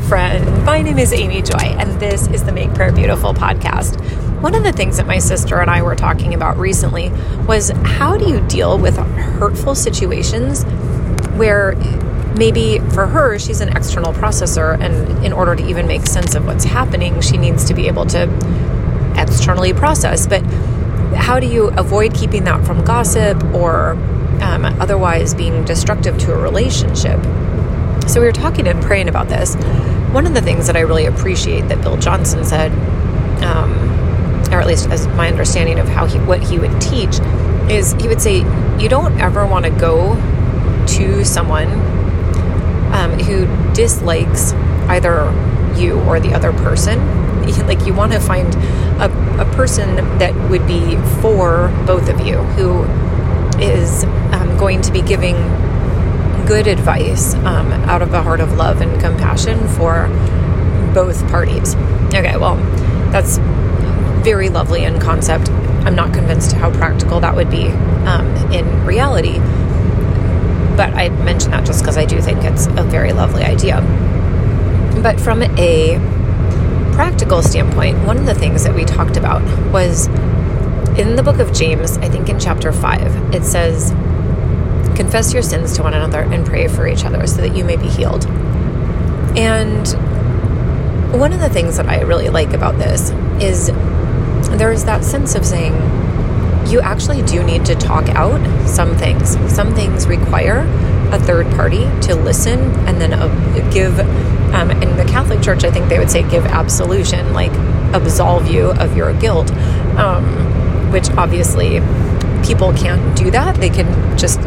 Friend. My name is Amy Joy, and this is the Make Prayer Beautiful podcast. One of the things that my sister and I were talking about recently was how do you deal with hurtful situations where maybe for her, she's an external processor, and in order to even make sense of what's happening, she needs to be able to externally process. But how do you avoid keeping that from gossip or um, otherwise being destructive to a relationship? So we were talking and praying about this. One of the things that I really appreciate that Bill Johnson said, um, or at least as my understanding of how he what he would teach, is he would say you don't ever want to go to someone um, who dislikes either you or the other person. Like you want to find a, a person that would be for both of you, who is um, going to be giving good advice um, out of a heart of love and compassion for both parties. Okay, well, that's very lovely in concept. I'm not convinced how practical that would be um, in reality, but I mention that just because I do think it's a very lovely idea. But from a practical standpoint, one of the things that we talked about was in the book of James, I think in chapter 5, it says, Confess your sins to one another and pray for each other so that you may be healed. And one of the things that I really like about this is there's that sense of saying, you actually do need to talk out some things. Some things require a third party to listen and then uh, give, um, in the Catholic Church, I think they would say give absolution, like absolve you of your guilt, um, which obviously people can't do that. They can just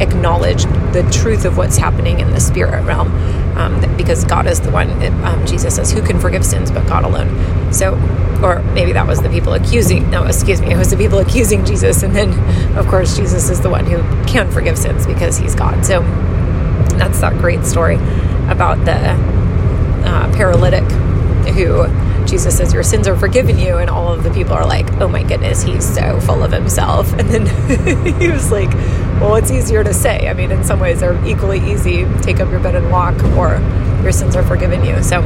acknowledge the truth of what's happening in the spirit realm um, because God is the one, um, Jesus says, who can forgive sins but God alone. So, or maybe that was the people accusing, no, excuse me, it was the people accusing Jesus. And then, of course, Jesus is the one who can forgive sins because he's God. So that's that great story about the uh, paralytic who Jesus says, Your sins are forgiven you. And all of the people are like, Oh my goodness, he's so full of himself. And then he was like, Well, it's easier to say. I mean, in some ways, they're equally easy take up your bed and walk, or your sins are forgiven you. So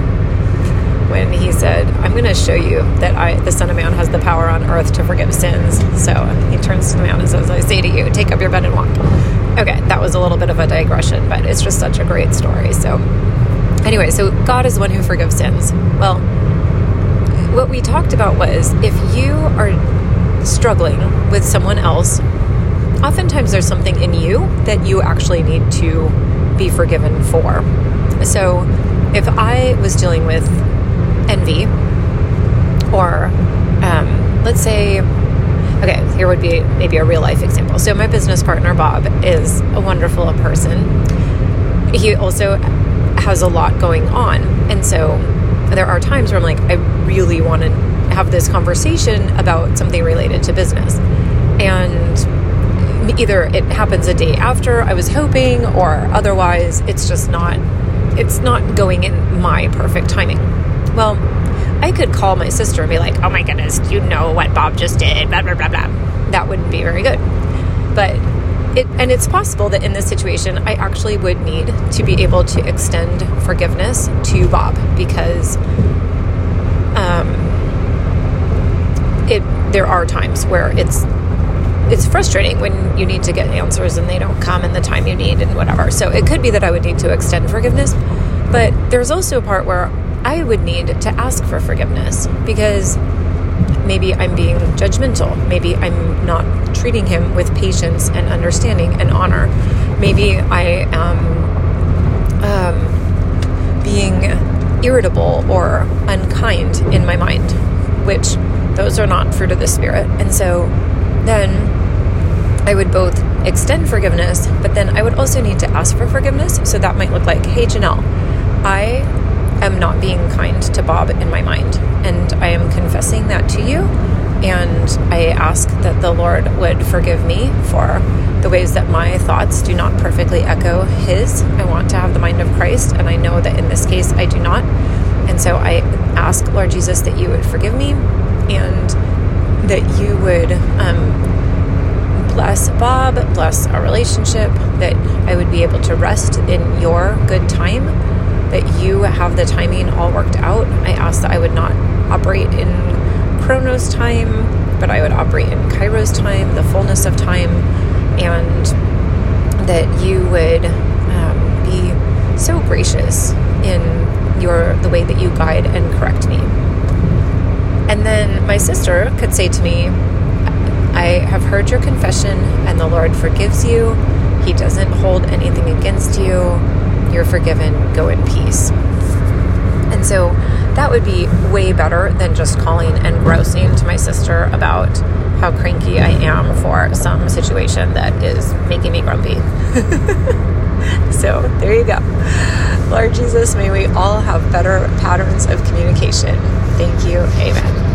when he said, I'm going to show you that I, the Son of Man has the power on earth to forgive sins. So he turns to the man and says, I say to you, take up your bed and walk. Okay, that was a little bit of a digression, but it's just such a great story. So, anyway, so God is one who forgives sins. Well, what we talked about was if you are struggling with someone else, oftentimes there's something in you that you actually need to be forgiven for. So if I was dealing with envy, or um, let's say, okay, here would be maybe a real life example. So my business partner, Bob, is a wonderful person. He also has a lot going on. And so there are times where I'm like, I really want to have this conversation about something related to business. And either it happens a day after I was hoping, or otherwise it's just not it's not going in my perfect timing. Well, I could call my sister and be like, oh my goodness, you know what Bob just did, blah, blah, blah, blah. That wouldn't be very good. But it, and it's possible that in this situation, I actually would need to be able to extend forgiveness to Bob because um, it there are times where it's it's frustrating when you need to get answers and they don't come in the time you need and whatever. So it could be that I would need to extend forgiveness, but there's also a part where I would need to ask for forgiveness because maybe I'm being judgmental. Maybe I'm not treating him with patience and understanding and honor. Maybe I am um, being irritable or unkind in my mind, which those are not fruit of the Spirit. And so then I would both extend forgiveness, but then I would also need to ask for forgiveness. So that might look like, hey, Janelle, I am not being kind to Bob in my mind. And I am confessing that to you. And I ask that the Lord would forgive me for the ways that my thoughts do not perfectly echo His. I want to have the mind of Christ, and I know that in this case I do not. And so I ask, Lord Jesus, that you would forgive me and that you would um, bless Bob, bless our relationship, that I would be able to rest in your good time that you have the timing all worked out. I ask that I would not operate in Chronos time, but I would operate in Kairos time, the fullness of time, and that you would um, be so gracious in your the way that you guide and correct me. And then my sister could say to me, I have heard your confession, and the Lord forgives you. He doesn't hold anything against you. You're forgiven. Go in peace. And so that would be way better than just calling and grousing to my sister about how cranky I am for some situation that is making me grumpy. so there you go. Lord Jesus, may we all have better patterns of communication. Thank you. Amen.